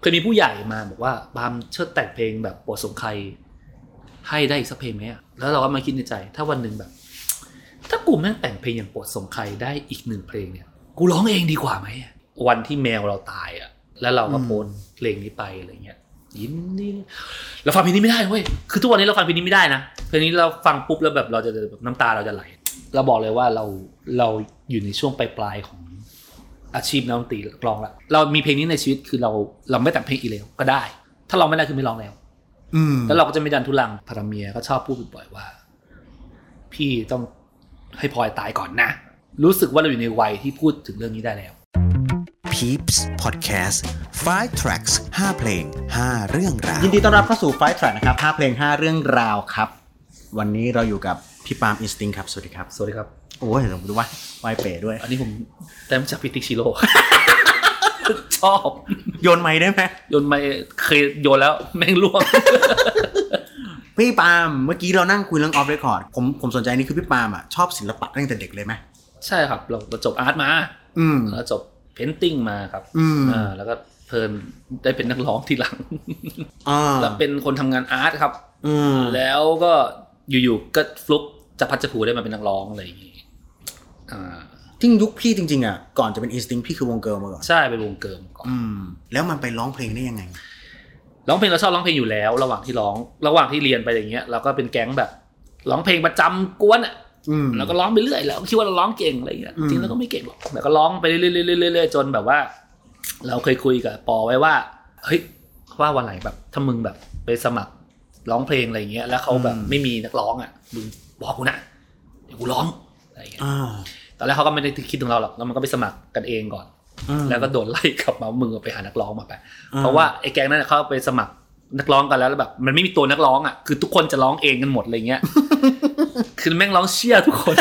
เคยมีผู้ใหญ่มาบอกว่าบามเชิดแต่งเพลงแบบปรดสงใครให้ได้อีกสักเพลงไหมอะแล้วเราก็มาคิดในใจ ถ้าวันหนึ่งแบบ ถ้ากูแม่งแต่งเพลงอย่างปรดสงใครได้อีกหนึ่งเพลงเนี่ย กูร้องเองดีกว่าไหมอะวันที่แมวเราตายอะ แล้วเราก็โพสเพลงนี้ไปอะไรเงี้ยยินดีเราฟังเพลงนี้ไม่ได้เว้ยคือทุกวันนี้เราฟังเพลงนี้ไม่ได้นะเพลงนี้เราฟังปุ๊บแล้วแบบเราจะแบบน้ำตาเราจะไหล เราบอกเลยว่าเราเราอยู่ในช่วงปลายๆของ อาชีพนักดนตรีนักร้องละเรามีเพลงนี้ในชีวิตคือเราเราไม่แต่งเพลงอีกแล้วก็ได้ ถ้าเราไม่ได้คือไม่ร้องแล้วอืมแล้วเราก็จะไม่ดันทุลังพารเมียก็ชอบพูดบ่อยๆว่า พี่ต้องให้พลอยตายก่อนนะ รู้สึกว่าเราอยู่ในวัยที่พูดถึงเรื่องนี้ได้แล้ว Peeps Podcast 5 tracks 5 เพลง 5 เรื่องราว ยินดีต้อนรับเข้าสู่ไฟท์แทร็นะครับ 5 เพลง 5 เรื่องราวครับ วันนี้เราอยู่กับ พี่ปาล์ม Instinct ครับ สวัสดีครับ สวัสดีครับ โอ้ยผมดูว่าไหวเป๋ด้วย อันนี้ผมแต้มจากพิติกชิโร่ ชอบ โยนไมค์ได้ไหมโยนไม่เคยโยนแล้วแม่งร่วง พี่ปาล์มเมื่อกี้เรานั่งคุยเรื่อง off record ผมผมสนใจนี่คือพี่ปาล์มอะชอบศิลปะตั้งแต่เด็กเลยไหมใช่ครับ เราเราจบ art มา อืมแล้วจบ painting มาครับ อืมอ่าแล้วก็เผอิญได้เป็นนักร้องทีหลังอ่าแล้วเป็นคนทำงาน art ครับ อืมแล้วก็อยู่ๆก็ฟลุก จับพลัดจับผลูได้มาเป็นนักร้องอะไรอย่างงี้อ่าจริงยุคพี่จริงๆอะก่อนจะเป็น Instinct พี่คือวง Girl มาก่อนใช่เป็นวง Girl ก่อนอืมแล้วมันไปร้องเพลงได้ยังไงร้องเพลงเราชอบร้องเพลงอยู่แล้ว ระหว่างที่ร้อง ระหว่างที่เรียนไปอย่างเงี้ยเราก็เป็นแก๊งแบบร้องเพลงประจำก๊วนอะอืมแล้วก็ร้องไปเรื่อยแล้วคิดว่าเราร้องเก่งอะไรอย่างเงี้ยอืมจริงแล้วก็ไม่เก่งหรอกแต่ก็ร้องไปเรื่อยๆเรื่อยๆเรื่อยๆจนแบบว่า เราเคยคุยกับปอไว้ว่าเฮ้ยว่าวันไหนแบบถ้ามึงแบบไปสมัครร้องเพลงอะไรอย่างเงี้ยแล้วเขาแบบไม่มีนักร้องอะมึง บอกกูนะเดี๋ยวกูร้องอะไรอย่างเงี้ยอ่าตอนแรกเขาก็ไม่ได้คิดถึงเราหรอกแล้วมันก็ไปสมัครกันเองก่อนอืมแล้วก็โดนไล่กลับมามึงไปหานักร้องมาไปอ่าเพราะว่าไอ้แก๊งนั้นเขาไปสมัครนักร้องกันแล้วแล้วแบบมันไม่มีตัวนักร้องอะคือทุกคนจะร้องเองกันหมดอะไรเงี้ยคือแม่งร้องเชี่ยทุกคน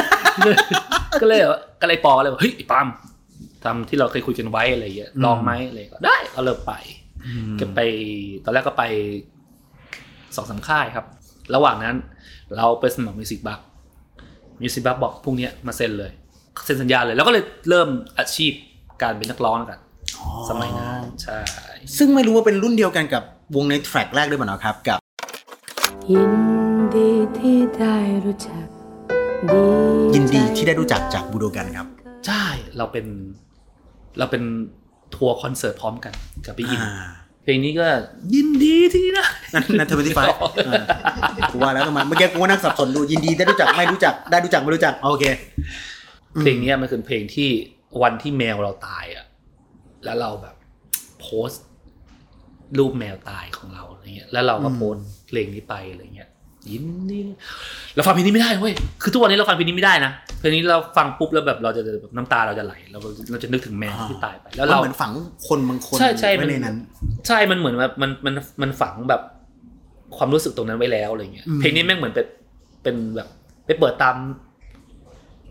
ก็เลยแบบก็เลยปอเลยบอกเฮ้ยไอ้ปาล์มทำที่เราเคยคุยกันไว้อะไรเงี้ยลองไหมอะไรก็ได้ก็เริ่มไปอืมก็ไป ตอนแรกก็ไปสองสามค่ายครับ ระหว่างนั้น เราไปสมัคร Music Bugs Music Bugs บอกพรุ่งเนี้ยมาเซ็นเลยเซ็นสัญญาเลย แล้วก็เลยเริ่มอาชีพการเป็นนักร้องแล้วกันอ๋อสมัยนั้นใช่ซึ่งไม่รู้ว่าเป็นรุ่นเดียวกันกับวงใน track แรกด้วยเปล่านะครับกับยินดีที่ได้รู้จักดียินดีใจที่ได้รู้จักจากบูโดกันครับ ใช่เราเป็นเราเป็นทัวร์คอนเสิร์ตพร้อมกันกับพี่อินอ่าเพ ลงนี้ก็ยินดีที่นะนั่นนั่นเทอร์ตี้ไฟกูว่าแล้วทำไมเมื่อกี้กูก็นั่งสับสนดูยินดีได้รู้จักไม่รู้จักได้รู้จักไม่รู้จักโอเคเพลงเนี้ยมันคือเพลงที่วันที่แมวเราตายอะแล้วเราแบบ โพสต์รูปแมวตายของเราอะไรเงี้ย แล้วเราก็โพสต์เพลงนี้ไปอะไรเงี้ย ยินดีเราฟังเพลงนี้ไม่ได้เว้ยคือทุกวันนี้เราฟังเพลงนี้ไม่ได้นะเพลงนี้เราฟังปุ๊บแล้วแบบเราจะแบบน้ำตาเราจะไหลเราเราจะนึกถึงแมวที่ตายไป แล้วมันเราเหมือนฝังคนบางคนใช่ใช่มัไว้นในนั้น ใช่มันเหมือนแบบมันมันมันฝังแบบความรู้สึกตรงนั้นไว้แล้วอะไรเงี้ยอืมเพลงนี้แม่งเหมือนเป็นเป็นแบบไปเปิดตาม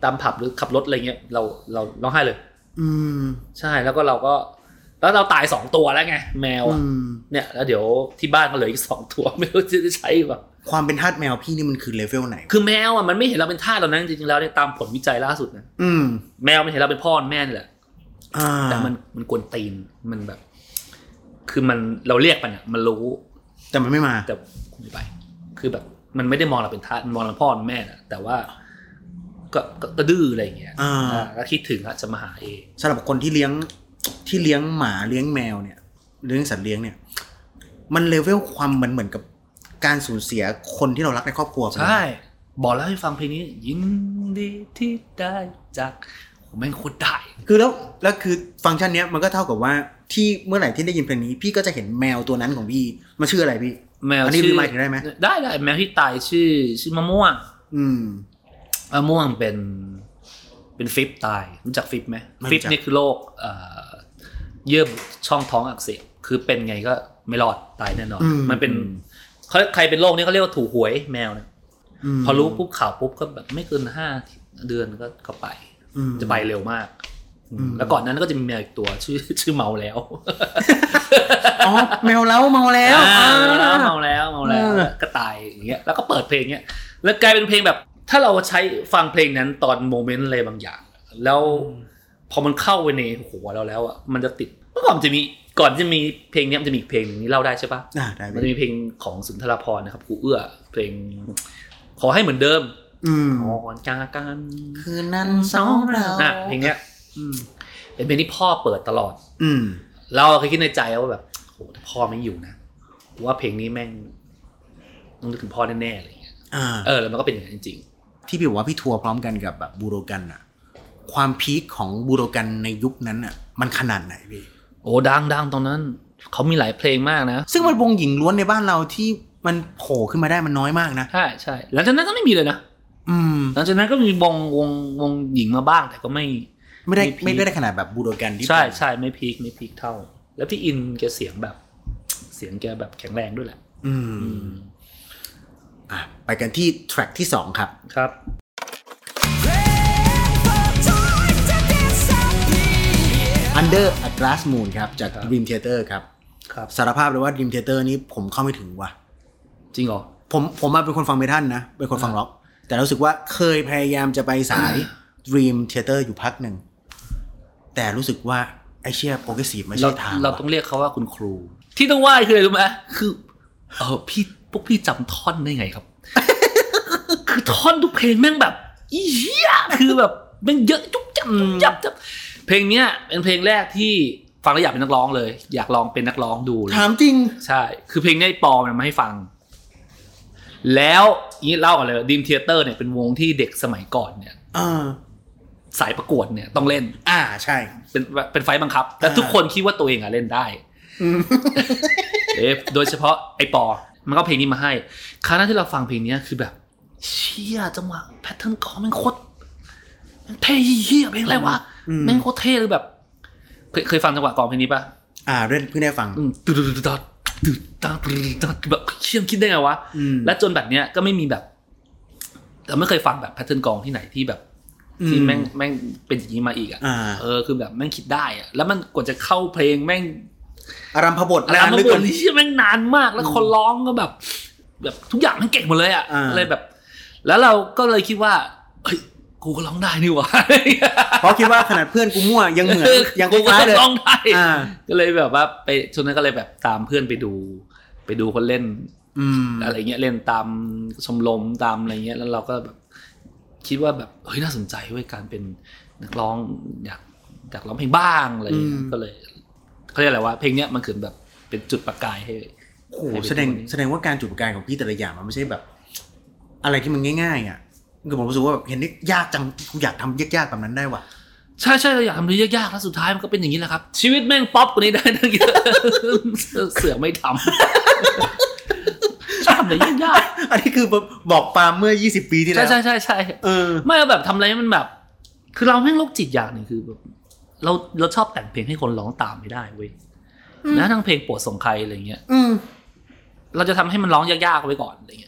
ตามผับหรือขับรถอะไรเงี้ยเราเราร้องไห้เลย อืม ใช่แล้วก็เราก็ แล้วเราตายสองตัวแล้วไง แมวอือะมเนี่ย แล้วเดี๋ยวที่บ้านก็เหลืออีกสองตัวไม่รู้จะใช้แบบ ความเป็นทาสแมวพี่นี่มันคือเลเวลไหน คือแมวอะมันไม่เห็นเราเป็นทาสเรานะจริงๆแล้วเนี่ยตามผลวิจัยล่าสุดนะอืม แมวมันเห็นเราเป็นพ่อแม่นี่แหละอ่าแต่มันมันกวนตีนมันแบบ คือมันเราเรียกมันอะ มันรู้ แต่มันไม่มาแต่คุณไม่ไป คือแบบ มันไม่ได้มองเราเป็นทาสมันมองเราเป็นพ่อเป็นแม่นะแต่ว่าก็ก็ก็ดื้ออะไรอย่างเงี้ยอ่าอ่าก็คิดถึงอะจะมาหาเองสำหรับคนที่เลี้ยงที่เลี้ยงหมาเลี้ยงแมวเนี่ยเลี้ยงสัตว์เลี้ยงเนี่ย มันเลเวลความมันเหมือนกับ การสูญเสียคนที่เรารักในครอบครัวไปเลยใช่บอกแล้วให้ฟังเพลงนี้ ยินดีที่ได้จากผมแม่งโคตรได้ คือแล้วแล้วคือฟังก์ชันเนี้ยมันก็เท่ากับว่าที่เมื่อไหร่ที่ได้ยินเพลงนี้ พี่ก็จะเห็นแมวตัวนั้นของพี่มันชื่ออะไรพี่ แมวอันนี้ชื่รีมายถึงได้ไหมได้ได้แมวที่ตายชื่อชื่อมะม่วง อืมมะม่วงเป็น เป็นฟิปตายรู้จักฟิปไหมไม่รู้จักฟิปนี่คือโรคเอ่อเยื่อบุช่องท้องอักเสบคือเป็นไงก็ไม่รอดตายแน่นอน มันเป็น เขาใครเป็นโรคนี้เขาเรียกว่าถูกหวยแมวเนี่ยมพอรู้ปุ๊บข่าวปุ๊บก็แบบไม่เกินห้าเดือนก็ก็ไปอืมจะไปเร็วมากอืมแล้วก่อนนั้นก็จะมีแมวอีกตัวชื่อชื่อเมาแล้วอ๋อแมวเล้าเมาแล้วอ่าอ่าเมาแล้วเมาแล้วเออก็ตายอย่างเงี้ยแล้วก็เปิดเพลงเงี้ยแล้วกลายเป็นเพลงแบบ ถ้าเราใช้ฟังเพลงนั้นตอนโมเมนต์อะไรบางอย่าง แล้วพอมันเข้าไปในหัวเราแล้วอะมันจะติดเมื่อก่อนมันจะมี ก่อนจะมีเพลงเนี้ยมันจะมีอีกเพลงหนึงนี่เล่าได้ใช่ปะอ่าได้มันจะมีเพลงของสุนทรภรณ์นะครับครูเอื้อ เพลง ขอให้เหมือนเดิมอืมก่อนจากกันคืนนั้นสองเราอะเพลงเนี้ยอืมเป็นเพลงที่พ่อเปิดตลอด อืมเราเคยคิดในใจว่าแบบโหถ้าพ่อไม่อยู่นะกูว่าเพลงนี้แม่งต้องนึกถึงพ่อแน่ๆอะไรอย่างเงี้ยอ่าเออแล้วมันก็เป็นอย่างนั้นจริงที่พี่บอกว่าพี่ทัวร์พร้อมกันกับแบบบูโรกันอะความพีคของบูโรกันในยุคนั้นอะมันขนาดไหนพี่ๆโอ้ดังดังตอนนั้นเขามีหลายเพลงมากนะ ซึ่งมันวงหญิงล้วนในบ้านเราที่มันโผล่ขึ้นมาได้มันน้อยมากนะใช่ใช่หลังจากนั้นก็ไม่มีเลยนะอืมหลังจากนั้นก็มีวงวงวงหญิงมาบ้างแต่ก็ไม่ ไม่ได้ไม่พีคไม่ได้ขนาดแบบบูโรกันที่ใช่เป็นใช่ไม่พีคไม่พีคเท่า แล้วพี่อินแกเสียงแบบ เสียงแกแบบแข็งแรงด้วยแหละ อืมอะไปกันที่แทร็กที่สองครับครับ Under a Glass Moon ครับ จากครับ Dream Theater ครับครับ สารภาพเลยว่า Dream Theater นี้ผมเข้าไม่ถึงว่ะ จริงเหรอ ผมผมมาเป็นคนฟังเมทัลนะ เป็นคนฟังร็อก แต่รู้สึกว่าเคยพยายามจะไปสาย Dream Theater อยู่พักหนึ่ง แต่รู้สึกว่า ไอเชี่ยโปรเกรสซีฟไม่เราใช่ทาง เราว่ะต้องเรียกเขาว่าคุณครู ที่ต้องไหว้คืออะไรรู้ไหมคือเออพี่พวกพี่จำท่อนได้ไงครับ คือท่อนทุกเพลงแม่งแบบอีเหี้ยคือแบบแม่งเยอะจุ๊บจับจุ๊บจับจับ เพลงเนี้ยเป็นเพลงแรกที่ฟังแล้วอยากเป็นนักร้องเลย อยากลองเป็นนักร้องดูเลยถามจริง ใช่ คือเพลงเนี้ยไอ้ปอมันมาให้ฟัง แล้วนี้เล่าก่อนเลย Dream Theater เนี่ยเป็นวงที่เด็กสมัยก่อนเนี่ยอ่าสายประกวดเนี่ยต้องเล่น อ่าใช่ เป็นเป็นไฟต์บังคับ แต่อ่าทุกคนคิดว่าตัวเองอะเล่นได้อืมเอ๊ะโดยเฉพาะไอ้ปอ มันก็เพลงนี้มาให้ ครั้งนั้นที่เราฟังเพลงเนี้ยคือแบบ เชี่ยจังหวะ pattern กลองมันโคตรแม่งเท่เฮ้ยเพลงอะไรวะอืม แม่งโคตรเท่เลยแบบ เคยเคยฟังจังหวะกลองเพลงนี้ปะอ่าเล่นเพิ่งได้ฟังอืมตึ๊ดตึ๊ดตึ๊ดตึ๊ดตึ๊ดตึ๊ดตึ๊ดแบบเชี่ยมคิดได้ไงวะอืมและจนแบบเนี้ยก็ไม่มีแบบเราไม่เคยฟังแบบแพทเทิร์นกลองที่ไหนที่แบบที่อืมแม่งแม่งเป็นอย่างนี้มาอีกอะอ่าเออคือแบบแม่งคิดได้อะแล้วมันกว่าจะเข้าเพลงแม่งอารัมพบทอะไรนานมาเหลือบเกินนที่แม่งนานมาก แล้วคนร้องก็แบบ แบบทุกอย่างมันเก่งหมดเลยอะอ่าอะไรแบบ แล้วเราก็เลยคิดว่าเฮ้ย กูก็ร้องได้นี่หว่าเพราะคิดว่าขนาดเพื่อนกูมั่วยังเหมือนยังคกูก็ล้ายๆเลยร้องได้อ่าก็เลยแบบว่าไปช่วงนั้นก็เลยแบบตามเพื่อนไปดู ไปดูคนเล่นอืมอะไรเงี้ยเล่นตามชมรมตามอะไรเงี้ยแล้วเราก็แบบคิดว่าแบบเฮ้ยน่าสนใจเว้ยการเป็นนักร้องอยากอยากร้องเพลงบ้างอะไรเงี้ยอืมก็เลยเขาเรียกอะไรว่าเพลงเนี้ยมันคือแบบเป็นจุดประกายให้โอ้โหแสดงแสดงว่าการจุดประกายของพี่แต่ละอย่างมันไม่ใช่แบบ อะไรที่มันง่ายๆอะ คือผมรู้สึกว่าแบบเห็นนี่ยากจังกูอยากทำยากๆแบบนั้นได้ว่ะใช่ใช่เราอยากทำอะไรยากๆแล้วสุดท้ายมันก็เป็นอย่างนี้แหละครับ ชีวิตแม่งป๊อปกว่านี้ได้ตั้งเยอะเสือไม่ทำชอบทำอะไรยากอันนี้คือบอกปาล์มเมื่อ 20 ปีที่ๆแล้ใช่วใช่ใช่ใช่เออไม่เอาแบบทำอะไรให้มันแบบ คือเราแม่งโรคจิตอย่างหนึ่งคือแบบเราเราชอบแต่งเพลงให้คนร้องตามไม่ได้เว้ยนะทั้งเพลงโปรดส่งใครอะไรเงี้ยอืมเราจะทำให้มันร้องยากๆไว้ก่อนอะไรเงี้ยอืม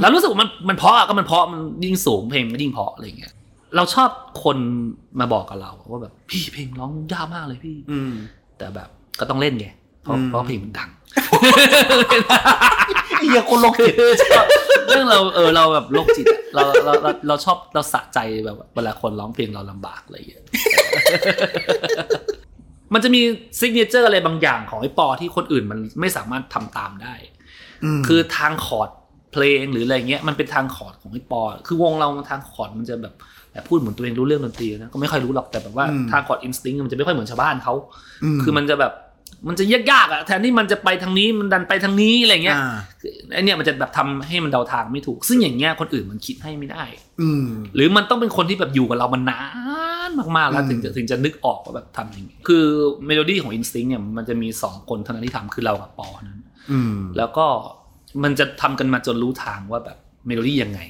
แล้วรู้สึกว่ามันมันเพราะอะก็มันเพราะมันยิ่งสูงเพลงมันยิ่งเพราะอะไรเงี้ยเราชอบคนมาบอกกับเราว่าแบบพี่เพลงร้องยากมากเลยพี่ อืมแต่แบบก็ต้องเล่นไงเพราะอืมเพราะเพลงมันดังไอ้เหี้ยคนโลกจิตเรื่องเราเออเราแบบโรคจิตอะเราเราเราเราชอบเราสะใจแบบเวลาคนร้องเพลงเราลำบากอะไรอย่างเงี้ยมันจะมี signature อะไรบางอย่างของไอ้ปอที่คนอื่นมันไม่สามารถทำตามได้มคือทางคอร์ด เพลงหรืออะไรเงี้ยมันเป็นทางคอร์ดของไอ้ปอ คือวงเราทางคอร์ดมันจะแบบแบบพูดเหมือนตัวเองรู้เรื่องดนตรีนะก็ไม่ค่อยรู้หรอกแต่แบบว่าทางคอร์ด Instinct มันจะไม่ค่อยเหมือนชาวบ้านเขาคือมันจะแบบมันจะยากๆอะแทนที่มันจะไปทางนี้มันดันไปทางนี้อะไรเงี้ยอ่าคือไอ้เนี่ยมันจะแบบทำให้มันเดาทางไม่ถูก ซึ่งอย่างเงี้ยคนอื่นมันคิดให้ไม่ได้ อืมหรือมันต้องเป็นคนที่แบบอยู่กับเรามานานมากๆแล้วอืมถึงจะถึงจะนึกออกว่าแบบทำอย่างงี้คือเมโลดี้ของ Instinct เนี่ยมันจะมีสองคนเท่านั้นที่ทำคือเรากับปอนั้นอืมแล้วก็ มันจะทำกันมาจนรู้ทางว่าแบบเมโลดี้ยังไง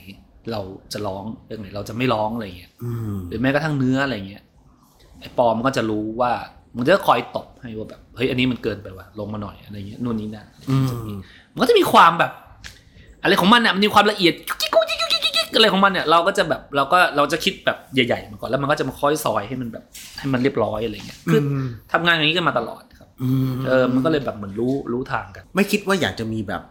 เราจะร้องยังไงเราจะไม่ร้องอะไรเงี้ยอืมหรือแม้กระทั่งเนื้ออะไรเงี้ยไอ้ปอมันก็จะรู้ว่ามันจะคอยตบให้ว่าแบบเฮ้ยอันนี้มันเกินไปว่ะลงมาหน่อยอะไรเงี้ยนู่นนี่นั่นอืมมันก็จะมีความแบบ อะไรของมันเนี่ยมันมีความละเอียดกิ๊กกุ๊กกิ๊กกุ๊กกิ๊กกิ๊กอะไรของมันเนี่ยเราก็จะแบบเราก็เราจะคิดแบบใหญ่ๆมาก่อนแล้วมันก็จะมาค่อยซอยให้มันแบบ ให้มันเรียบร้อยอะไรเงี้ยคืออทำงานอย่างนี้กันมาตลอดครับอืมเออมันก็เลยแบบเหมือนรู้รู้ทางกัน ไม่คิดว่าอยากจะมีแบบ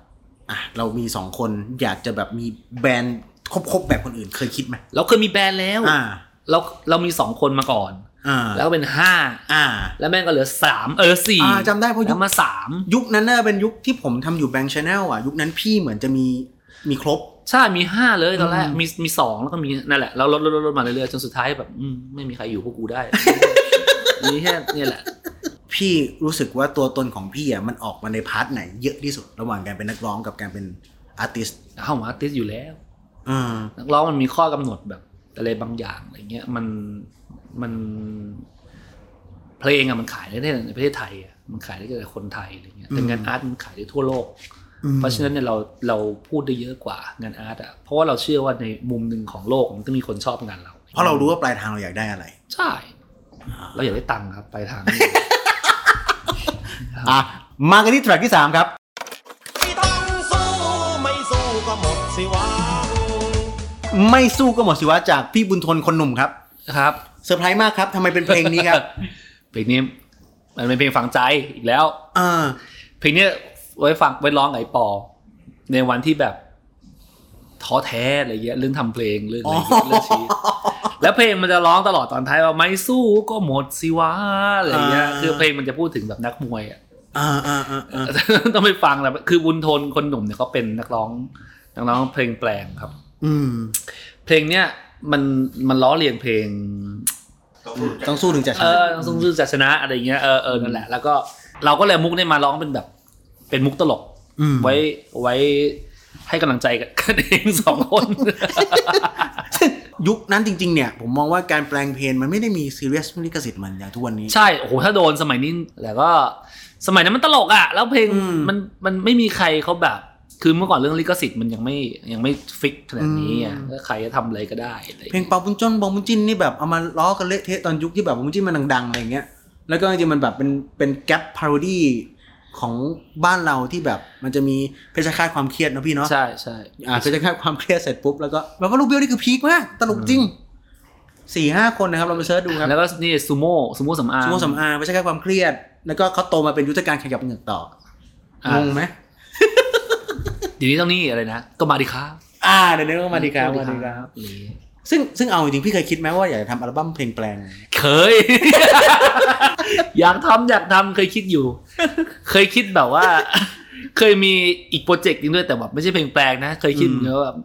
อะเรามีสองคนอยากจะแบบมี bandครบๆแบบคนอื่นเคยคิดไหมเราเคยมี band แล้วอ่าเราเรามีสองคนมาก่อนอ่าแล้วก็เป็นห้าอ่าแล้วแม่งก็เหลือสามเออสี่อ่าจำได้เพราะยุแล้ควมาสามยุคนั้นน่าเป็นยุคที่ผมทำอยู่ Bang Channel อะ ยุคนั้นพี่เหมือนจะมีมีครบ ใช่มีห้าเลยตอนแรกอืมมีมีสองแล้วก็มีนั่นแหละแล้วลดลดลดลดมาเรื่อยๆจนสุดท้ายแบบอืมไม่มีใครอยู่กับพวกกูได้มีแค่เนี่ยแหละ พี่รู้สึกว่าตัวตนของพี่อะมันออกมาใน part ไหนเยอะที่สุดระหว่างการเป็นนักร้องกับการเป็น artist เข้ามา artist อยู่แล้วอ่านักร้องมันมีข้อกำหนดแบบอะไรบางอย่างอะไรเงี้ยมันมันเพลงอะมันขายได้ในประเทศไทยอะมันขายได้แต่คนไทยอะไรเงี้ยแต่งานอาร์ตมันขายได้ทั่วโลก เพราะฉะนั้นเนี่ยเราเราพูดได้เยอะกว่างานอาร์ตอะเพราะว่าเราเชื่อว่าในมุมหนึ่งของโลกมันต้องมีคนชอบงานเรา เพราะเรารู้ว่าปลายทางเราอยากได้อะไร ใช่ เราอยากได้ตังค์ครับไปลายทาง อะมากันที่แทร็กที่ 3 ครับไม่ต้องสู้ไม่สู้ก็หมดสิวะไม่สู้ก็หมดสิวะจากพี่บุญทนคนหนุ่มครับครับเซอร์ไพรส์มากครับทำไมเป็นเพลงนี้ครับเพลงนี้มันเป็นเพลงฝังใจอีกแล้วอ่าเพลงนี้ไว้ฟังไว้ร้องกับไอ้ปอ ในวันที่แบบท้อแท้อะไรเงี้ยเรื่องทำเพลงเรื่องอะไรเงี้ยเรื่องชีวิต แล้วเพลงมันจะร้องตลอดตอนท้ายว่าไม่สู้ก็หมดสิวะอะไรเงี้ยอ่าคือเพลงมันจะพูดถึงแบบนักมวยอะอ่าอ่าอ่าอ่าต้องไปฟังแล้วคือบุญทนคนหนุ่มเนี่ยเขาเป็นนักร้องนักร้องเพลงแปลงครับ อืม เพลงเนี้ยมันมันล้อเลียนเพลง ต้องสู้ถึงจะชเอนะอต้องสู้จะชนะอะไรเงี้ยเออเออนั่นแหละแล้วก็เราก็เลยเอามุกเนี่ยมาร้องเป็นแบบ เป็นมุกตลกมไว้ไว้ให้กำลังใจกันเองสองคน ยุคนั้นจริงๆเนี่ย ผมมองว่าการแปลงเพลงมันไม่ได้มีซีเรียสลิขสิทธิ์เหมือนอย่างทุกวันนี้ ใช่ โอ้โห ถ้าโดนสมัยนี้แต่ก็สมัยนั้นมันตลกอะ่ะ แล้วเพลงอืมมันมันไม่มีใครเขาแบบ คือเมื่อก่อนเรื่องลิขสิทธิ์มันยังไม่ยังไม่ fix ขนาดนี้อะอืมก็ใครจะทำอะไรก็ได้อะไรเพลงเปาบุ้นจิ้นบองบุ้นจิ้นนี่แบบเอามาล้อกันเละเทะตอนยุคที่แบบบองบุ้นจิ้นมันดังๆอะไรอย่างเงี้ยแล้วก็จริงๆมันแบบเป็นเป็นแก p พาโรดี้ ของบ้านเราที่แบบมันจะมีเพชฌฆาตความเครียดนะพี่เนาะใช่ใช่อ่าเพชฌฆาตความเครียดเสร็จปุ๊บแล้วก็แบบว่าลูกเบี้ยวนี่คือ peak มากตลกจริงสี่ห้าคนนะครับเราไป search ดูครับแล้วก็นี่ซูโม่ซูโม่สำอางชั่วโมงสำอางเพชฌฆาตความเครียด แล้วก็เขาโตมาเป็นยุทธการขยับเหงือกต่ออะงงไหมเดี๋ยวนี้ต้องนี่อะไรนะก็มาดีครับ อ่าเดี๋ยวนี้ก็มาดีครับมาดีครับนี่ ซึ่งซึ่งเอาจริงๆพี่เคยคิดไหมว่าอยากจะทำอัลบั้มเพลงแปลง เคย อยากทำอยากทำเคยคิดอยู่ เคยคิดแบบว่า เคยมีอีก project หนึ่งด้วยแต่แบบไม่ใช่เพลงแปลงนะ เคยคิดเหมือนกันว่าแบบ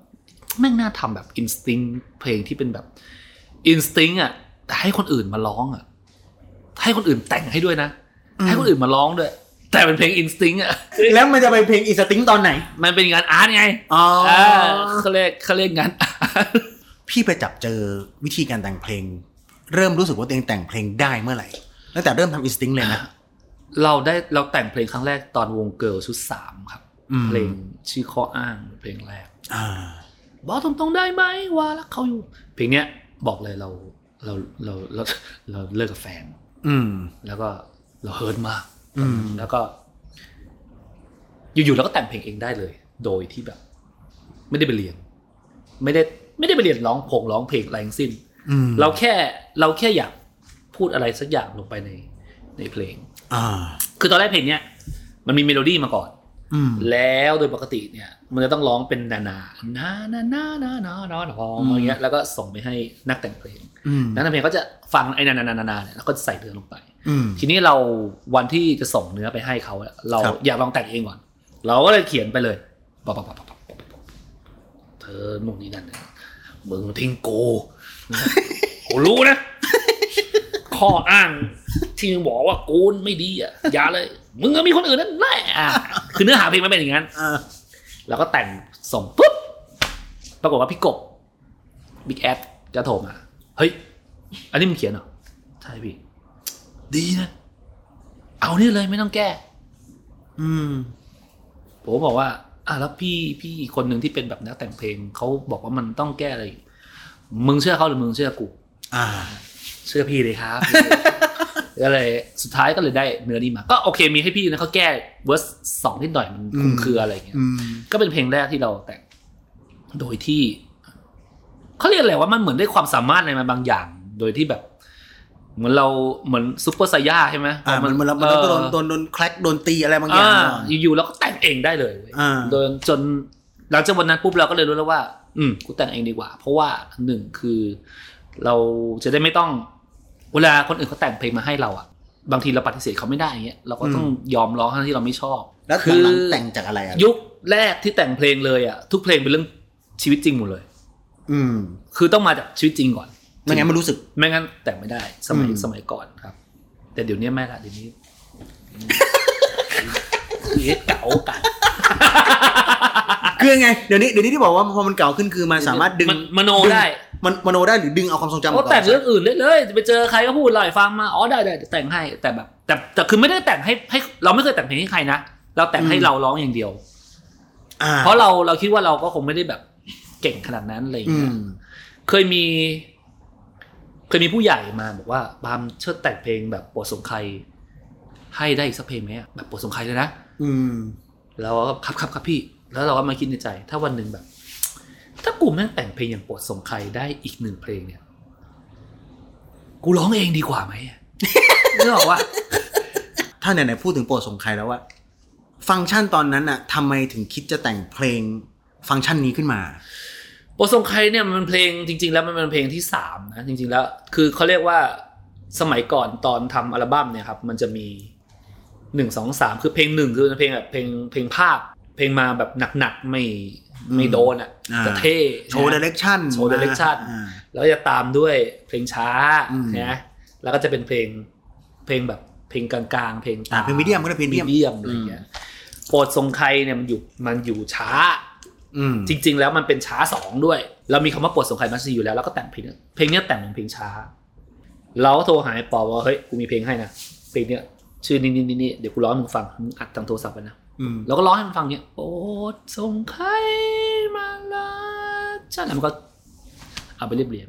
แม่งน่าทำแบบ Instinct เพลงที่เป็นแบบInstinct อะแต่ให้คนอื่นมาร้องอะ ให้คนอื่นแต่งให้ด้วยนะ ให้คนอื่นมาร้องด้วยแต่เป็นเพลง Instinct อะแล้วมันจะไปเพลง Instinct ตอนไหน มันเป็นงาน art ไงอ๋อเออเขาเรียกเขาเรียกงาน art พี่ไปจับเจอวิธีการแต่งเพลง เริ่มรู้สึกว่าตัวเองแต่งเพลงได้เมื่อไหร่ตั้งแต่เริ่มทำ Instinct เลยนะเราได้เราแต่งเพลงครั้งแรกตอนวง Girl ชุดสามครับอืมเพลงชื่อข้ออ้างเพลงแรกอ่าบอกตรงๆได้ไหมว่ารักเขาอยู่ เพลงเนี้ยบอกเลยเราเราเราเราเราเลิกกับแฟน อืม แล้วก็เราเฮิร์ตมาก อืม แล้วก็ อยู่ๆเราก็แต่งเพลงเองได้เลย โดยที่แบบ ไม่ได้ไปเรียน ไม่ได้ ไม่ได้ไปเรียนร้องพงร้องเพลงอะไรทั้งสิ้นอืมเราแค่เราแค่อยากพูดอะไรสักอย่างลงไปในในเพลงอ่าคือตอนแรกเพลงเนี้ยมันมีเมโลดี้มาก่อนอืมแล้วโดยปกติเนี่ย มันจะต้องร้องเป็นนานานานานานานานานาอย่างเงี้ยแล้วก็ส่งไปให้นักแต่งเพลงอืมนักแต่งเพลงก็จะฟังไอ้นานานานานาเนี่ยแล้วก็ใส่เนื้อลงไปอืมทีนี้เราวันที่จะส่งเนื้อไปให้เขาอะเราครับอยากลองแต่งเองก่อน เราก็เลยเขียนไปเลยปะปะปะปะปะปะปะเธอนู่นนี่นั่นเนี่ย มึงทิ้งกูกูรู้นะ ข้ออ้างที่มึงบอกว่ากูไม่ดีอะอย่าเลย มึงก็มีคนอื่นนั่นแหละอะคือเนื้อหาเพลงมันเป็นอย่างนั้นอ่าแล้วก็แต่งส่งปุ๊บปรากฏว่าพี่กบบิ๊กแอดจะโทรมา เฮ้ย อันนี้มึงเขียนเหรอ ใช่พี่ ดีนะ เอานี่เลยไม่ต้องแก้ อืม ผมก็บอกว่า อะแล้วพี่พี่อีกคนหนึ่งที่เป็นแบบนักแต่งเพลงเขาบอกว่ามันต้องแก้อะไร มึงเชื่อเขาหรือมึงเชื่อกู อ่า เชื่อพี่เลยครับก็เลยสุดท้ายก็เลยได้เนื้อนี้มา ก็โอเคมีให้พี่นะเขาแก้ verse สองนิดหน่อยมันคลุมเครืออะไรอย่างเงี้ยอืมก็เป็นเพลงแรกที่เราแต่งโดยที่เขาเรียกอะไรว่ามันเหมือนได้ความสามารถอะไรมาบางอย่าง โดยที่แบบ เหมือนเราเหมือนซุปเปอร์ไซย่าใช่ไหมอ่ามันมันมันเออโดนโดนโดนแคลกโดนตีอะไรบางอย่างอ่าก่อนอยู่ๆเราก็แต่งเองได้เลยเว้ยอ่าโดยจนหลังจากวันนั้นปุ๊บเราก็เลยรู้แล้วว่า อืมกูแต่งเองดีกว่า เพราะว่าหนึ่งคือ เราจะได้ไม่ต้อง เวลาคนอื่นเขาแต่งเพลงมาให้เราอะบางทีเราปฏิเสธเขาไม่ได้อย่างเงี้ยเราก็ต้องยอมร้องทั้งที่เราไม่ชอบ แล้วคืหลังๆแต่งจากอะไรอะยุคแรกที่แต่งเพลงเลยอะทุกเพลงเป็นเรื่องชีวิตจริงหมดเลย อืม คือต้องมาจากชีวิตจริงก่อน ไม่งั้นมันรู้สึก ไม่งั้นแต่งไม่ได้ สมัยอืมสมัยก่อนครับ แต่เดี๋ยวนี้ไม่ละเดี๋ยวนี้เอ๊ะเก๋ากันคือไงเดี๋ยวนี้เดี๋ยวนี้ที่บอกว่าพอมันเก่าขึ้นคือมันสามารถดึงมันมโนได้ มันมโนได้หรือดึงเอาความทรงจำก็ก่อนแต่งเรื่องอื่นเลยเลยไปเจอใครก็พูดเล่าให้ฟังมาอ๋อได้ได้เดี๋ยวแต่งให้แต่แบบ แต่แต่คือไม่ได้แต่งให้ให้ เราไม่เคยแต่งเพลงให้ใครนะเราแต่งให้เราร้องอย่างเดียวอ่าเพราะเราเราคิดว่าเราก็คงไม่ได้แบบเก่งขนาดนั้นอะไรอย่างอืเงี้ยมเคยมี เคยมีผู้ใหญ่มาบอกว่าบามเชิดแต่งเพลงแบบโปรดส่งใครให้ได้อีกสักเพลงไหมอะแบบโปรดส่งใครเลยนะอืม แล้วก็ครับครับครับพี่ แล้วเราก็มาคิดในใจ ถ้าวันหนึ่งแบบ ถ้ากูแม่งแต่งเพลงอย่างโปรดส่งใครได้อีกหนึ่งเพลงเนี่ย กูร้องเองดีกว่าไหมอะนึกออกว่าถ้าไหนๆพูดถึงโปรดส่งใครแล้วว่าฟังก์ชันตอนนั้นอะทำไมถึงคิดจะแต่งเพลงฟังก์ชันนี้ขึ้นมา โปรดส่งใครเนี่ยมันเป็นเพลงจริง ๆ แล้วมันเป็นเพลงที่สามนะจริง ๆ แล้ว คือเขาเรียกว่าสมัยก่อนตอนทำอัลบั้มเนี่ยครับ มันจะมีหนึ่งสองสามคือเพลงหนึ่งคือเพลงแบบเพลงเพลงภาพ เพลงมาแบบหนักๆไม่ไม่โดนอะอ่าแต่เท่โชว์นะเดเรคชั่นโชว์ direction แล้วจะตามด้วยเพลงช้าอืมนะแล้วก็จะเป็นเพลงเพลงแบบเพลงกลางๆ เพลงอ่าเพลง medium ก็ได้เพลง medium มีเดียมอะไรเงี้ยโปรดทรงใครเนี่ยมันอยู่มันอยู่ช้าอืม จริง ๆ แล้วมันเป็นช้าสองด้วย เรามีคำว่าโปรดส่งใครมาซีอยู่แล้ว แล้วก็แต่งเพลงเนี้ยเพลงเนี้ยแต่งเป็นเพลงช้า เราก็โทรหาไอ้ปอว่าเฮ้ยกูมีเพลงให้นะเพลงเนี้ยชื่อนี่นี่นี่นี่เดี๋ยวกูร้องให้มึงฟังมึงอัดทางโทรศัพท์ไปนะอืมแล้วก็ร้องให้มันฟังเนี้ยโปรดส่งใครมารักฉันแล้วมันก็เอาไปเรียบเรียง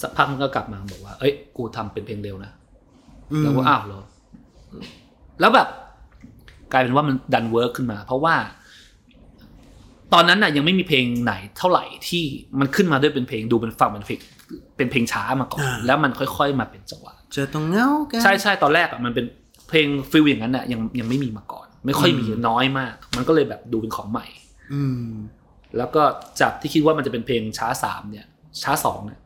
สักพักมันก็กลับมาบอกว่า เอ้ย กูทำเป็นเพลงเร็วนะอืมแล้วก็อ้าวเหรอแล้วแบบ กลายเป็นว่ามันดัน work ขึ้นมา เพราะว่า ตอนนั้นน่ะยังไม่มีเพลงไหนเท่าไหร่ที่มันขึ้นมาด้วยเป็นเพลงดูเป็นฟังเป็นเพลงเป็นเพลงช้ามาก่อน แล้วมันค่อยๆมาเป็นจังหวะเจอตรงเงากันใช่ใช่ตอนแรกอะมันเป็นเพลงฟิลอย่างนั้นอะยังยังไม่มีมาก่อน ไม่ค่อยมีอืมน้อยมาก มันก็เลยแบบดูเป็นของใหม่ อืมแล้วก็จากที่คิดว่ามันจะเป็นเพลงช้าสามเนี่ย ช้าสองเนี่ย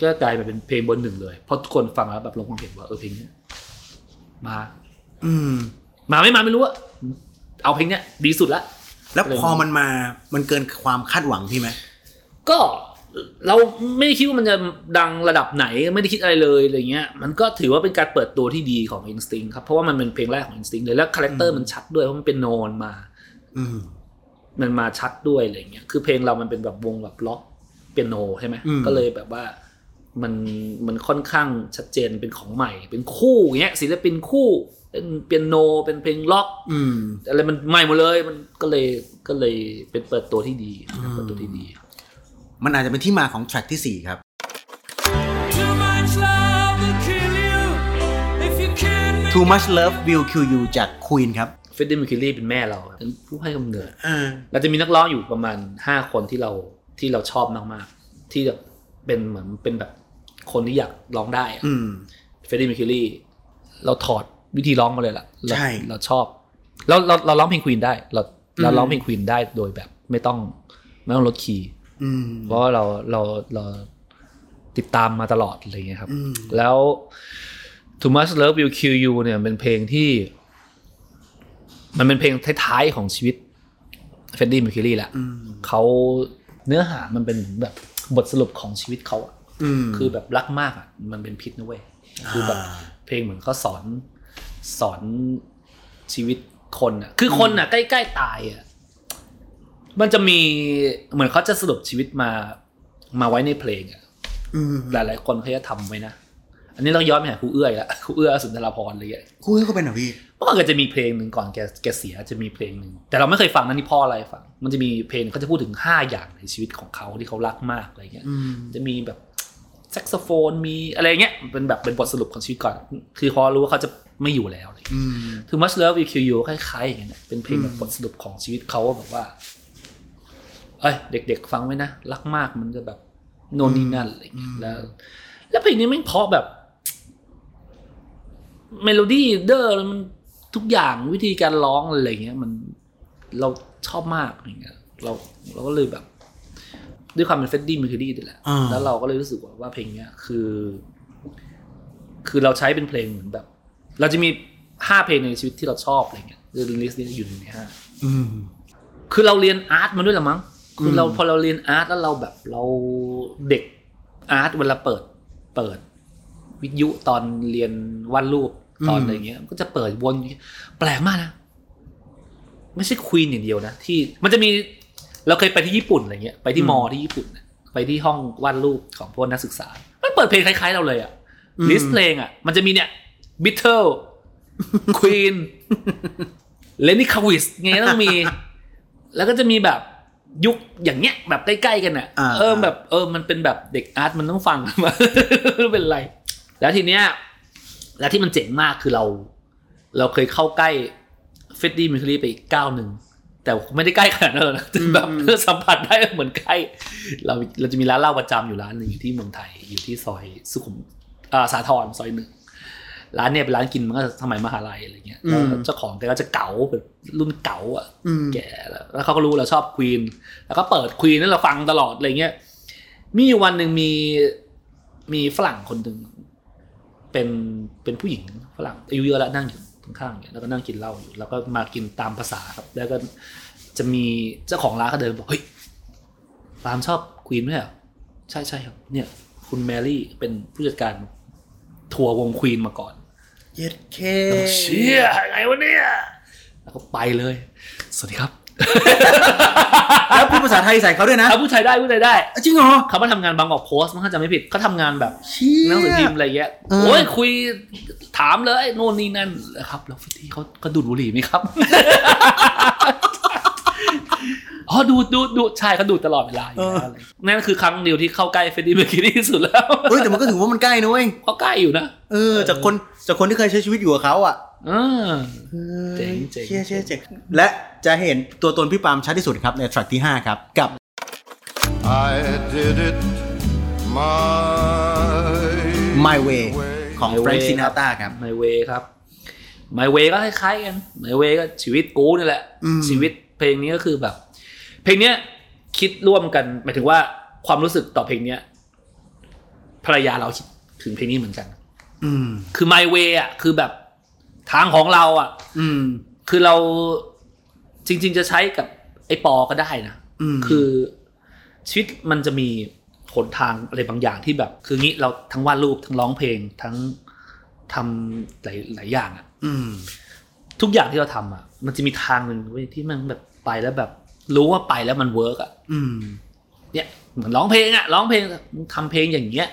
ก็กลายมาเป็นเพลงบนหนึ่งเลยเพราะทุกคนฟังแล้วแบบลงความเห็นว่าเออเพลงเนี้ยมา อืม มาไม่มาไม่รู้อะเอาเพลงเนี้ยดีสุดละ แล้วพอมันมามันเกินความคาดหวังพี่ไหมก็เราไม่ได้คิดว่ามันจะดังระดับไหนไม่ได้คิดอะไรเลยอะไรเงี้ยมันก็ถือว่าเป็นการเปิดตัวที่ดีของ Instinct ครับเพราะว่ามันเป็นเพลงแรกของ Instinct เลยแล้ว character มันชัดด้วยเพราะมันเป็นโนนมา อืมมันมาชัดด้วยอะไรเงี้ยคือเพลงเรามันเป็นแบบวงแบบร็อกเปียโนใช่ไหมอืมก็เลยแบบว่ามันมันค่อนข้างชัดเจนเป็นของใหม่ เป็นคู่อย่างเงี้ยศิลปินคู่ เป็นเปียโนเป็นเพลงล็อกอืมอะไรมันใหม่หมดเลย มันก็เลยก็เลยเป็นเปิดตัวที่ดีเปิดตัวที่ดี มันอาจจะเป็นที่มาของแทร็กที่สี่ครับ Too much love will kill you if you can't make Too much love will kill you จาก Queen ครับเฟดดี้มิคิลี่เป็นแม่เราเป็นผู้ให้กำเนิดอ่าเราจะมีนักร้องอยู่ประมาณห้าคนที่เราที่เราชอบมากๆ ที่แบบเป็นเหมือนเป็นแบบคนที่อยากร้องได้อะอืมเฟดดี้มิคิลี่เราถอด วิธีร้องมาเลยล่ะเราใช่เราชอบเราเราเราร้องเพลงควีนได้ เราเราอืมร้องเพลงควีนได้โดยแบบ ไม่ต้องไม่ต้องลดคีย์อืมเพราะว่าเราเราเราติดตามมาตลอดอะไรเงี้ยครับอืมแล้ว Too Much Love Will Kill You เนี่ยเป็นเพลงที่ มันเป็นเพลงท้ายๆของชีวิตเฟดดี้มิคิลี่แหละอืมเขาเนื้อหามันเป็นเหมือนแบบบทสรุปของชีวิตเขาอะอืมคือแบบรักมากอะมันเป็นพิษนะเว้ยคือแบบอ่าเพลงเหมือนเขาสอน สอนชีวิตคนอะคือคนอะใกล้ๆตายอะมันจะมีเหมือนเขาจะสรุปชีวิตมามาไว้ในเพลงอะอืมหลายๆคนเขาจะทำไว้นะอันนี้เราย้อนไปหาครูเอื้อยละครูเอื้อสุนทรภรณ์อะไรอย่างเงี้ยคู่ให้เขาเป็นเหรอพี่เมื่อก่อนแกจะมีเพลงหนึ่งก่อนแกแกเสียจะมีเพลงหนึ่งแต่เราไม่เคยฟังนะนี่พ่ออะไรฟังมันจะมีเพลงเขาจะพูดถึงห้าอย่างในชีวิตของเขาที่เขารักมากอะไรเงี้ยอืมจะมีแบบแซกโซโฟนมีอะไรเงี้ยเป็นแบบเป็นบทสรุปของชีวิตก่อน คือพอรู้ว่าเขาจะไม่อยู่แล้วอะไรเงี้ยอืม Too Much Love Will Kill You คล้ายๆอย่างเงี้ยเป็นเพลงแบบบทสรุปของชีวิตเขาว่าแบบว่า เอ้ยเด็ก ๆ ฟังไว้นะรักมากมันจะแบบโน่นนี่นั่นอะไรอย่างเงี้ยแล้ว แล้วเพลงนี้แม่งเพราะแบบ เมโลดี้เดอร์มันทุกอย่างวิธีการร้องอะไรเงี้ย มันเราชอบมากอย่างเงี้ยเราเราก็เลยแบบ ด้วยความเป็น Freddie Mercury ด้วยแหละอ่าแล้วเราก็เลยรู้สึกว่าว่าเพลงเนี้ยคือ คือเราใช้เป็นเพลงเหมือนแบบ เราจะมีห้าเพลงในชีวิตที่เราชอบอะไรเงี้ยคือ list นี้อยู่ในห้าอืมคือเราเรียน art มาด้วยละมั้งคือเราอืมพอเราเรียน art แล้วเราแบบเราเด็ก art เวลาเปิดเปิด วิทยุตอนเรียนวาดรูปตอนอะไรเงี้ย ก็จะเปิดวนอย่างเงี้ยแปลกมากนะไม่ใช่ Queen อย่างเดียวนะที่มันจะมี เราเคยไปที่ญี่ปุ่นอะไรเงี้ยไปที่มอที่ญี่ปุ่นน่ะไปที่ห้องวาดรูปของพวกนักศึกษา มันเปิดเพลงคล้ายๆเราเลยอะอืม list เพลงอะมันจะมีเนี่ย Beatles Queen Lenny Kravitz ไงต้องมี แล้วก็จะมีแบบยุคอย่างเงี้ยแบบใกล้ๆกันอะอ่าเออแบบเออมันเป็นแบบเด็ก art มันต้องฟังมาไม่เป็นไร แล้วทีเนี้ยแล้วที่มันเจ๋งมากคือเรา เราเคยเข้าใกล้ Freddie Mercury ไปอีกก้าวหนึ่ง แต่ไม่ได้ใกล้ขนาดนั้นหรอกนะแต่แบบสัมผัสได้เหมือนใกล้ เราเราจะมีร้านเหล้าประจำอยู่ร้านหนึ่งอยู่ที่เมืองไทยอยู่ที่ซอยสุขุมอ่าสาทรซอยหนึ่งร้านเนี่ยเป็นร้านกินมันก็สมัยมหาลัยอะไรเงี้ยแล้วอืมเจ้าของแกก็จะเก๋าแบบรุ่นเก๋าอะอืมแก่แล้วแล้วเขาก็รู้เราชอบควีนแล้วก็เปิดควีนนั่นเราฟังตลอดอะไรเงี้ยมีอยู่วันหนึ่งมีมีฝรั่งคนหนึ่งเป็นเป็นผู้หญิงฝรั่งอายุเยอะแล้วนั่งอยู่ ข้างๆอย่างเงี้ยแล้วก็นั่งกินเหล้าอยู่แล้วก็มากินตามภาษาครับ แล้วก็จะมีเจ้าของร้านก็เดินบอกเฮ้ยปาล์มชอบควีนไหมอะใช่ใช่ครับ เนี่ย คุณแมรี่เป็นผู้จัดการทัวร์วง Queen มาก่อนเย็ดเคเชี่ยไงวะเนี่ยแล้วก็ไปเลย สวัสดีครับ แล้วพูดภาษาไทยใส่เขาด้วยนะถ้าผู้ชายได้ผู้ชายได้จริงเหรอ เขามาทำงาน Bangkok Post มั้งถ้าจำไม่ผิดเขาทำงานแบบเชี่ยหนังสือพิมพ์อะไรเงี้ยเออ โอ้ยคุยถามเลยโน่นนี่นั่นนะครับ แล้ว Freddie เขาก็ดูดบุหรี่ไหมครับ อ๋อดูดดูดดูดใช่เขาดูดตลอดเวลาอยู่แล้วอะไรนั่นคือครั้งเดียวที่เข้าใกล้ Freddie Mercury ที่สุดแล้วเฮ้ยแต่มันก็ถือว่ามันใกล้นะเว้ยก็ใกล้อยู่นะ เออจากคนจากคนที่เคยใช้ชีวิตอยู่กับเขาอะ เออเจ๋งเจ๋งเชี่ยเชี่ยเจ๋งและจะเห็นตัวตนพี่ปาล์มชัดที่สุดครับใน track ที่ 5 ครับกับ I did it my My Way ของ My Frank Way Sinatra ครับ My Way ครับไมเวก็คล้ายๆกันไมเวก็ชีวิตกูนี่แหละอืมชีวิตเพลงนี้ก็คือแบบ เพลงเนี้ยคิดร่วมกันหมายถึงว่าความรู้สึกต่อเพลงเนี้ยภรรยาเราคิดถึงเพลงนี้เหมือนกัน อืมคือไมเวอะคือแบบ ทางของเราอะ อืม คือเราจริง ๆ จะใช้กับไอ้ปอก็ได้นะอืมคือชีวิตมันจะมีหนทางอะไรบางอย่างที่แบบ คืองี้เราทั้งวาดรูปทั้งร้องเพลงทั้งทำหลายหลายอย่างอะอืม ทุกอย่างที่เราทำอะมันจะมีทางหนึ่งเว้ยที่มันแบบไปแล้วแบบ รู้ว่าไปแล้วมัน work อะอืม เนี่ยเหมือนร้องเพลงอะร้องเพลงทำเพลงอย่างเงี้ย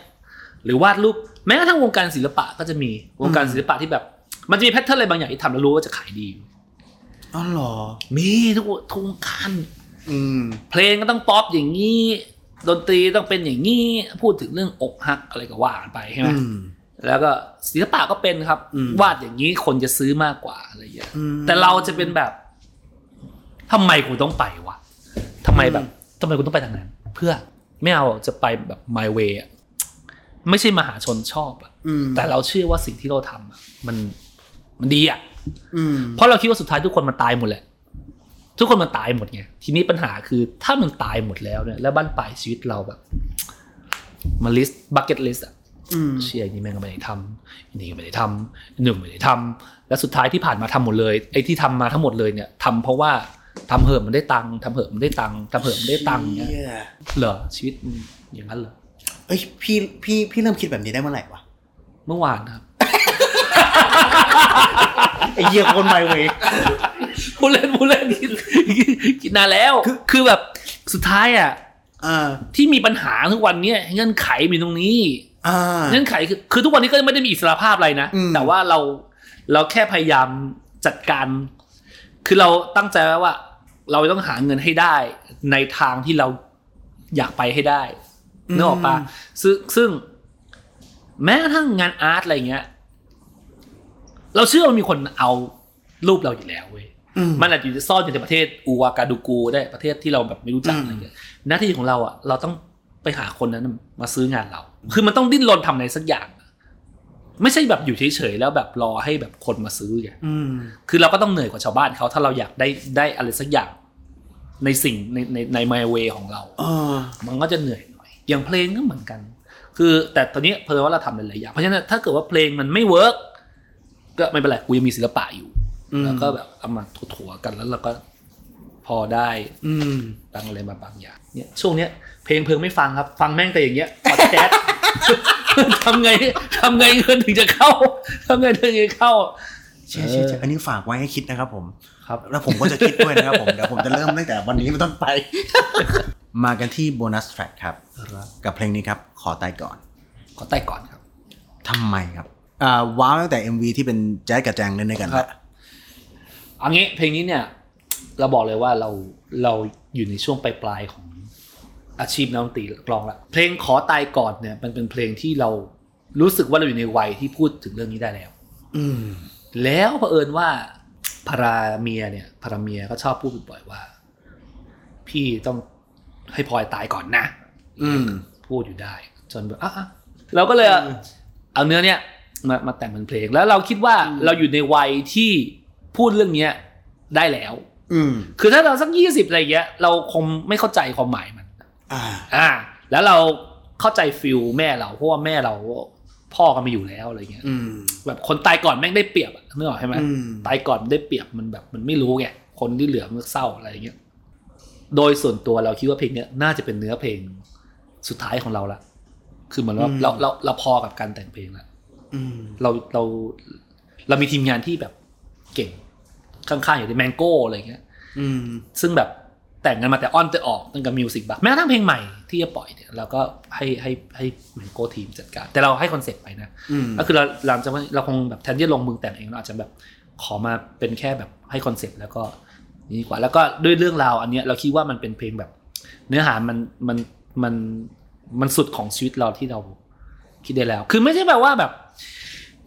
หรือวาดรูปแม้กระทั่งวงการศิลปะก็จะมีวงการศิลปะที่แบบ มันจะมี pattern อะไรบางอย่างที่ทำแล้วรู้ว่าจะขายดีอ๋อเหรอ มีทุกทุกวงการอืมเพลงก็ต้องป๊อปอย่างนี้ ดนตรีต้องเป็นอย่างนี้ พูดถึงเรื่องอกหักอะไรก็ว่ากันไปใช่ไหมอืมแล้วก็ศิลปะก็เป็นครับอืมวาดอย่างนี้คนจะซื้อมากกว่าอะไรอย่างเงี้ยอืมแต่เราจะเป็นแบบทำไมกูต้องไปวะทำไมแบบทำไมกูต้องไปทางนั้น เพื่อไม่เอาจะไปแบบ my way อะไม่ใช่มหาชนชอบอะอืมแต่เราเชื่อว่าสิ่งที่เราทำอะมัน มันดีอะอืมเพราะเราคิดว่าสุดท้ายทุกคนมันตายหมดแหละ ทุกคนมันตายหมดไงทีนี้ปัญหาคือถ้ามันตายหมดแล้วเนี่ยแล้วบ้านปลายชีวิตเราแบบมา list bucket list อะอืมเชี่ยนี่แม่งก็ไม่ได้ทำอันนี่ก็ไม่ได้ทำอันหนึ่งไม่ได้ทำแล้วสุดท้ายที่ผ่านมาทำหมดเลยไอ้ที่ทำมาทั้งหมดเลยเนี่ยทำเพราะว่าทำเหอะมันได้ตังค์ทำเหอะมันได้ตังค์ทำเหอะมันได้ตังค์เนี่ยเชี่ยเหรอชีวิตมันอย่างนั้นเหรอเอ้ยพี่พี่พี่เริ่มคิดแบบนี้ได้เมื่อไหร่วะเมื่อวานครับ ไอ้เหี้ยคนใหม่เว้ยพูดเล่นพูดเล่นคิดคิดนานแล้วคือคือแบบสุดท้ายอะอ่าที่มีปัญหาทุกวันเนี้ยเงื่อนไขมีตรงนี้อ่าเงื่อนไขคือคือทุกวันนี้ก็ไม่ได้มีอิสระภาพอะไรนะอืมแต่ว่าเราเราแค่พยายามจัดการ คือเราตั้งใจไว้ว่า เราต้องหาเงินให้ได้ ในทางที่เราอยากไปให้ได้นึกออกปะซึ่งซึ่ง แม้กระทั่งงานอาร์ตอะไรเงี้ย เราเชื่อว่ามีคนเอารูปเราอยู่แล้วเว้ยอืมมันอาจจะซ่อนอยู่ในประเทศอูวากาดูกูได้ประเทศที่เราแบบไม่รู้จักอืมอะไรเงี้ยหน้าที่ของเราอะเราต้องไปหาคนนั้นมาซื้องานเรา คือมันต้องดิ้นรนทำอะไรสักอย่าง ไม่ใช่แบบอยู่เฉยๆแล้วแบบรอให้แบบคนมาซื้อไงอืมคือเราก็ต้องเหนื่อยกว่าชาวบ้านเขาถ้าเราอยากได้ได้อะไรสักอย่าง ในสิ่งในในในไมเวของเราเออมันก็จะเหนื่อยหน่อย อย่างเพลงก็เหมือนกัน คือแต่ตอนนี้เพอว่าเราทำหลายๆอย่างเพราะฉะนั้นถ้าเกิดว่าเพลงมันไม่เวิร์ก ก็ไม่เป็นไรกูยังมีศิลปะอยู่อืมแล้วก็แบบเอามาถั่วๆกันแล้วเราก็พอได้ อืมบางอะไรมาบางอย่างเนี่ยช่วงเนี้ยเพลงเพลงไม่ฟังครับ ฟังแม่งแต่อย่างเงี้ยพอดแคสต์ทำไงทำไงเงินถึงจะเข้าทำไงถึงจะเข้าใช่ใช่ใช่อันนี้ฝากไว้ให้คิดนะครับผมครับ แล้วผมก็จะคิดด้วยนะครับผมเดี๋ยวผมจะเริ่มตั้งแต่วันนี้เป็นต้นไป มากันที่โบนัสแทร็กครับ กับเพลงนี้ครับ ขอตายก่อน ขอใต้ก่อนครับทำไมครับอ่า ว้าวตั้งแต่ MV ที่เป็นแจ๊สกับแจงเล่นด้วยกันครับเอางี้เพลงนี้เนี่ย เราบอกเลยว่าเราเราอยู่ในช่วงปลายๆของอาชีพนักดนตรีกลองละเพลงขอตายก่อนเนี่ยมันเป็นเพลงที่เรารู้สึกว่าเราอยู่ในวัยที่พูดถึงเรื่องนี้ได้แล้ว อืมแล้วเผอิญว่าพาราเมียเนี่ยพาราเมียก็ชอบพูดบ่อยๆว่า พี่ต้องให้พลอยตายก่อนนะ อืมพูดอยู่ได้ จนแบบอะอะเราก็เลยเอาเนื้อเนี่ย มามาแต่งเป็นเพลง แล้วเราคิดว่าเราอยู่ในวัยที่พูดเรื่องเนี้ยได้แล้วอืมคือถ้าเราสักยี่สิบอะไรเงี้ย เราคงไม่เข้าใจความหมายมันอ่าอ่า แล้วเราเข้าใจฟิลแม่เราเพราะว่าแม่เราพ่อก็ไม่อยู่แล้วอะไรเงี้ยอืมแบบคนตายก่อนแม่งได้เปรียบอะนึกออกใช่ไหมอืมตายก่อนได้เปรียบมันแบบมันไม่รู้ไงคนที่เหลือมันเศร้าอะไรเงี้ย โดยส่วนตัวเราคิดว่าเพลงเนี้ยน่าจะเป็นเนื้อเพลงสุดท้ายของเราละคือเหมือนว่าเราเราเราพอกับการแต่งเพลงละอืม เราเรา เรามีทีมงานที่แบบเก่งข้างๆอย่างทีม Mango อะไรเงี้ยอืมซึ่งแบบแต่งกันมาแต่อ้อนแต่ออกตั้งแต่ Music Bugs แม้กระทั่งเพลงใหม่ที่จะปล่อยเนี่ยเราก็ให้ให้ให้ Mango Team จัดการ แต่เราให้ concept ไปนะอืมก็คือเราหลังจากว่าเราคงแบบแทนที่จะลงมือแต่งเองเราอาจจะแบบขอมาเป็นแค่แบบให้คอนเซ็ปต์แล้วก็นี่ดีกว่า แล้วก็ด้วยเรื่องราวอันเนี้ยเราคิดว่ามันเป็นเพลงแบบ เนื้อหามันมันมันมันสุดของชีวิตเราที่เราคิดได้แล้ว คือไม่ใช่แบบว่าแบบ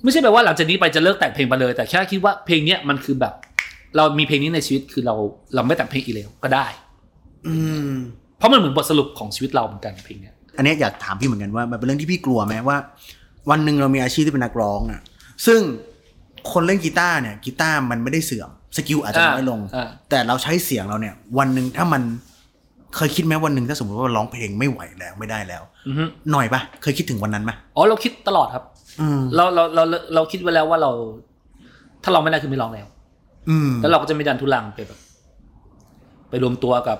ไม่ใช่แบบว่าหลังจากนี้ไปจะเลิกแต่งเพลงไปเลย แต่แค่คิดว่าเพลงเนี้ยมันคือแบบ เรามีเพลงนี้ในชีวิตคือเราเราไม่แต่งเพลงอีกแล้วก็ได้ อืม เพราะมันเหมือนบทสรุปของชีวิตเราเหมือนกันเพลงเนี้ยอันเนี้ยอยากถามพี่เหมือนกันว่ามันเป็นเรื่องที่พี่กลัวไหมว่า วันหนึ่งเรามีอาชีพที่เป็นนักร้องอะ ซึ่งคนเล่นกีตาร์เนี่ยกีตาร์มันไม่ได้เสื่อมสกิลอาจจะน้อยลงอ่าแต่เราใช้เสียงเราเนี่ย วันหนึ่งถ้ามันเคยคิดไหมวันหนึ่งถ้าสมมติว่าร้องเพลงไม่ไหวแล้วไม่ได้แล้วอือฮึหน่อยปะเคยคิดถึงวันนั้นไหมอ๋อเราคิดตลอดครับอืม เราเราเราเราเราคิดไว้แล้วว่าเรา ถ้าเราไม่ได้คือไม่ร้องแล้ว อืมแล้วเราก็จะไม่ดันทุลังไปแบบ ไปรวมตัวกับ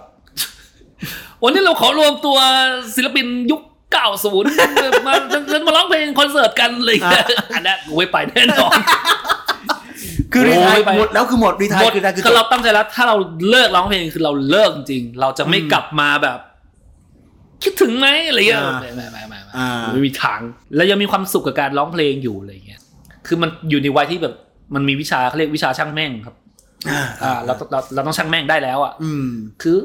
วันนี้เราขอรวมตัวศิลปินยุคเก้าศูนย์มาจะมาร้องเพลงคอนเสิร์ตกันอะไรอย่างเลยอันนั้นกูไม่ไปแน่นอนคือรีไทายโอ้ยไปหมดแล้วคือหมด retire หมดคือได้คือคือจเราบตั้งใจแล้วถ้าเราเลิกร้องเพลงคือเราเลิกจริงๆเราจะไม่อืมกลับมาแบบ คิดถึงไหมอะไรเงี้ยอ่าไม่ไม่ไม่ ไม่ไม่อ่าไม่มีทาง แล้วยังมีความสุขกับการร้องเพลงอยู่อะไรเงี้ย คือมันอยู่ในวัยที่แบบมันมีวิชาเขาเรียกวิชาช่างแม่งครับ อ่าอ่าเราเราเราต้องช่างแม่งได้แล้วอะ อืม คือ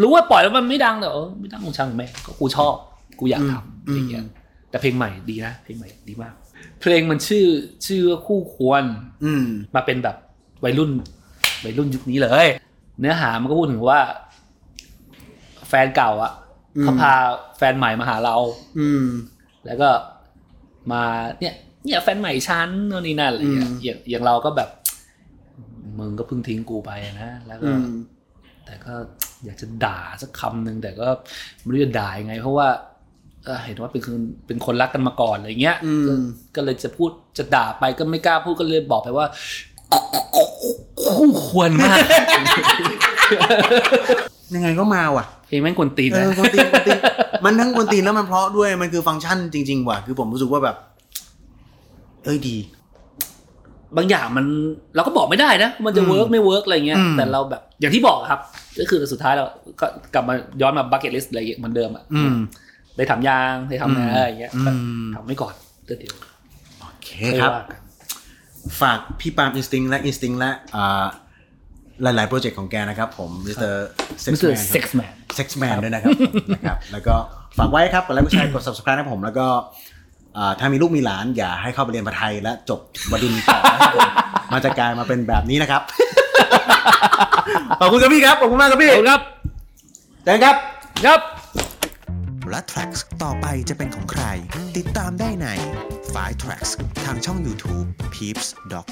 รู้ว่าปล่อยแล้วมันไม่ดังแต่เออไม่ดังของช่างแม่งก็กูชอบ กูอยากทำอืมอะไรเงี้ย แต่เพลงใหม่ดีนะเพลงใหม่ดีมาก เพลงมันชื่อชื่อว่าคู่ควร อืม มาเป็นแบบวัยรุ่นวัยรุ่นยุคนี้เลย เนื้อหามันก็พูดถึงว่า แฟนเก่าอะอืม เขาพาแฟนใหม่มาหาเรา อืม แล้วก็มาเนี่ย เนี่ยแฟนใหม่ฉันโน่นนี่นั่นอะไรเงี้ยอืมอย่างอย่างเราก็แบบ มึงก็เพิ่งทิ้งกูไปนะ แล้วก็อืมแต่ก็อยากจะด่าสักคำหนึ่งแต่ก็ไม่รู้จะด่ายังไง เพราะว่าเอ่อเห็นว่าเป็นคนเป็นคนรักกันมาก่อนอะไรเงี้ยอืมก็ก็เลยจะพูดจะด่าไปก็ไม่กล้าพูดก็เลยบอกไปว่าคู่ควรมาก ยังไงก็มาว่ะเพ ลงแม่งกวนตีนเอนะอคนตีนคนตีนมันทั้งคนตีนแล้วมันเพราะด้วยมันคือฟังก์ชันจริง ๆ ว่ะคือผมรู้สึกว่าแบบ เอ้ยดี บางอย่างมันเราก็บอกไม่ได้นะ มันจะอืมเวิร์กไม่เวิร์กอะไรเงี้ย อืมแต่เราแบบอย่างที่บอกครับ ก็คือสุดท้ายเราก็กลับมาย้อนมาบักเก็ตลิสอะไรอย่างเงี้ยเหมือนเดิมอะอืม ได้ทำยางได้ทำอืงามนอะไรอย่างเงี้ยอืมก็ทำไว้ก่อนเดี๋ยวเดี๋ยวโอเคค่อยครับว่ากันฝากพี่ปาล์มอินสติ้งและอินสติ้งและอ่า หลาย ๆ โปรเจกต์ของแกนะครับผมมิสเตอร์เซ็กมิสซ์เตอแมร์นเซ็กซ์แมนเซ็กซ์แมนด้วยนะครับผมนะครับ แล้วก็ฝากไว้ครับกดไลค์กดแชร์กด subscribe ให้ผมแล้วก็อ่าถ้ามีลูกมีหลานอย่าให้เข้าไปเรียนภาษาไทยและจบบดินทร์ต่อนะครับผมมันจะกลายมาเป็นแบบนี้นะครับ ขอบคุณครับพี่ครับ ขอบคุณมากครับพี่ขอบคุณครับเจอกันครับ ครับ และ Tracks ต่อไปจะเป็นของใคร ติดตามได้ใน f i Tracks ทางช่อง YouTube Peeps Doc